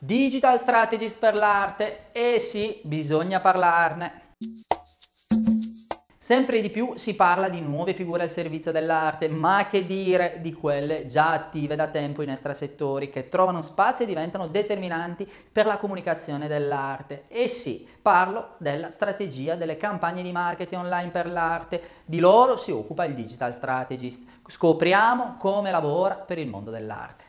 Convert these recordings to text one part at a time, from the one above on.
Digital strategist per l'arte? Eh sì, bisogna parlarne. Sempre di più si parla di nuove figure al servizio dell'arte, ma che dire di quelle già attive da tempo in extrasettori che trovano spazio e diventano determinanti per la comunicazione dell'arte. E sì, parlo della strategia delle campagne di marketing online per l'arte. Di loro si occupa il digital strategist. Scopriamo come lavora per il mondo dell'arte.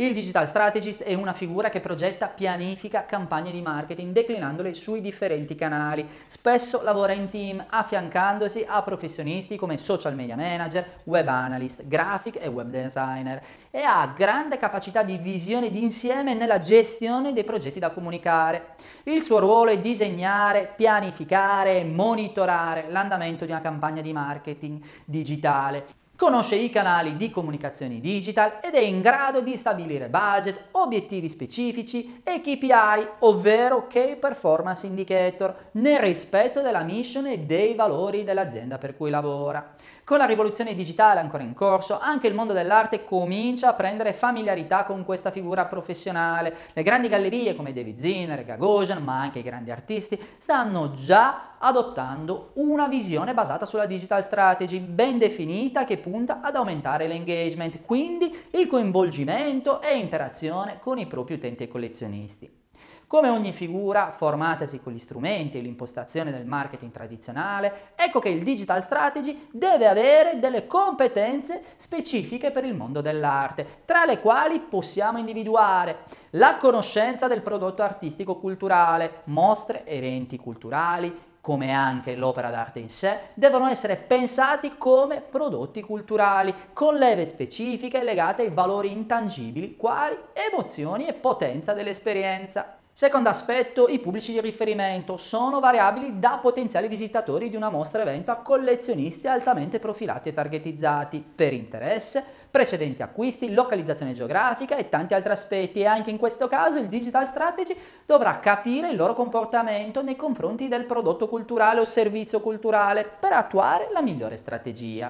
Il digital strategist è una figura che progetta, pianifica campagne di marketing declinandole sui differenti canali. Spesso lavora in team affiancandosi a professionisti come social media manager, web analyst, graphic e web designer e ha grande capacità di visione d'insieme nella gestione dei progetti da comunicare. Il suo ruolo è disegnare, pianificare e monitorare l'andamento di una campagna di marketing digitale conosce i canali di comunicazione digital ed è in grado di stabilire budget, obiettivi specifici e KPI, ovvero Key Performance Indicator, nel rispetto della mission e dei valori dell'azienda per cui lavora. Con la rivoluzione digitale ancora in corso, anche il mondo dell'arte comincia a prendere familiarità con questa figura professionale. Le grandi gallerie come David Zinner, Gagosian, ma anche i grandi artisti, stanno già adottando una visione basata sulla digital strategy ben definita che punta ad aumentare l'engagement, quindi il coinvolgimento e interazione con i propri utenti e collezionisti. Come ogni figura formatasi con gli strumenti e l'impostazione del marketing tradizionale, ecco che il digital strategy deve avere delle competenze specifiche per il mondo dell'arte, tra le quali possiamo individuare la conoscenza del prodotto artistico culturale, mostre, eventi culturali, come anche l'opera d'arte in sé, devono essere pensati come prodotti culturali, con leve specifiche legate ai valori intangibili, quali emozioni e potenza dell'esperienza. Secondo aspetto, i pubblici di riferimento sono variabili da potenziali visitatori di una mostra evento a collezionisti altamente profilati e targetizzati per interesse, precedenti acquisti, localizzazione geografica e tanti altri aspetti e anche in questo caso il digital strategy dovrà capire il loro comportamento nei confronti del prodotto culturale o servizio culturale per attuare la migliore strategia.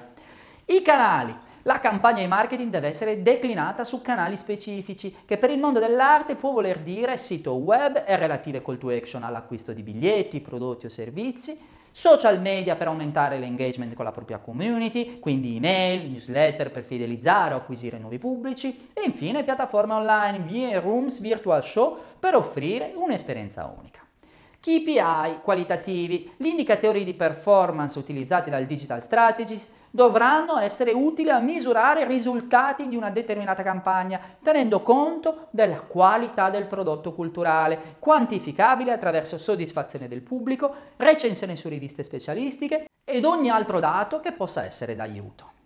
I canali la campagna di marketing deve essere declinata su canali specifici, che per il mondo dell'arte può voler dire sito web e relative call to action all'acquisto di biglietti, prodotti o servizi, social media per aumentare l'engagement con la propria community, quindi email, newsletter per fidelizzare o acquisire nuovi pubblici e infine piattaforme online, via rooms, virtual show per offrire un'esperienza unica. KPI qualitativi, gli indicatori di performance utilizzati dal Digital Strategist dovranno essere utili a misurare i risultati di una determinata campagna, tenendo conto della qualità del prodotto culturale, quantificabile attraverso soddisfazione del pubblico, recensioni su riviste specialistiche ed ogni altro dato che possa essere d'aiuto.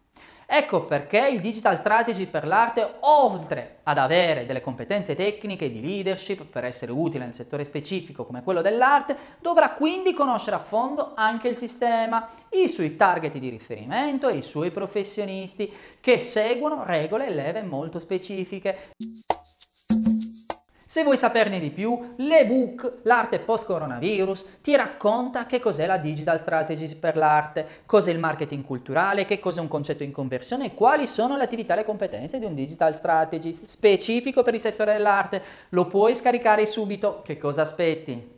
Ecco perché il digital strategy per l'arte, oltre ad avere delle competenze tecniche di leadership per essere utile nel settore specifico come quello dell'arte, dovrà quindi conoscere a fondo anche il sistema, i suoi target di riferimento e i suoi professionisti che seguono regole e leve molto specifiche. Se vuoi saperne di più, l'ebook L'arte post-coronavirus ti racconta che cos'è la digital strategy per l'arte, cos'è il marketing culturale, che cos'è un concetto in conversione e quali sono le attività e le competenze di un digital strategist specifico per il settore dell'arte. Lo puoi scaricare subito, che cosa aspetti?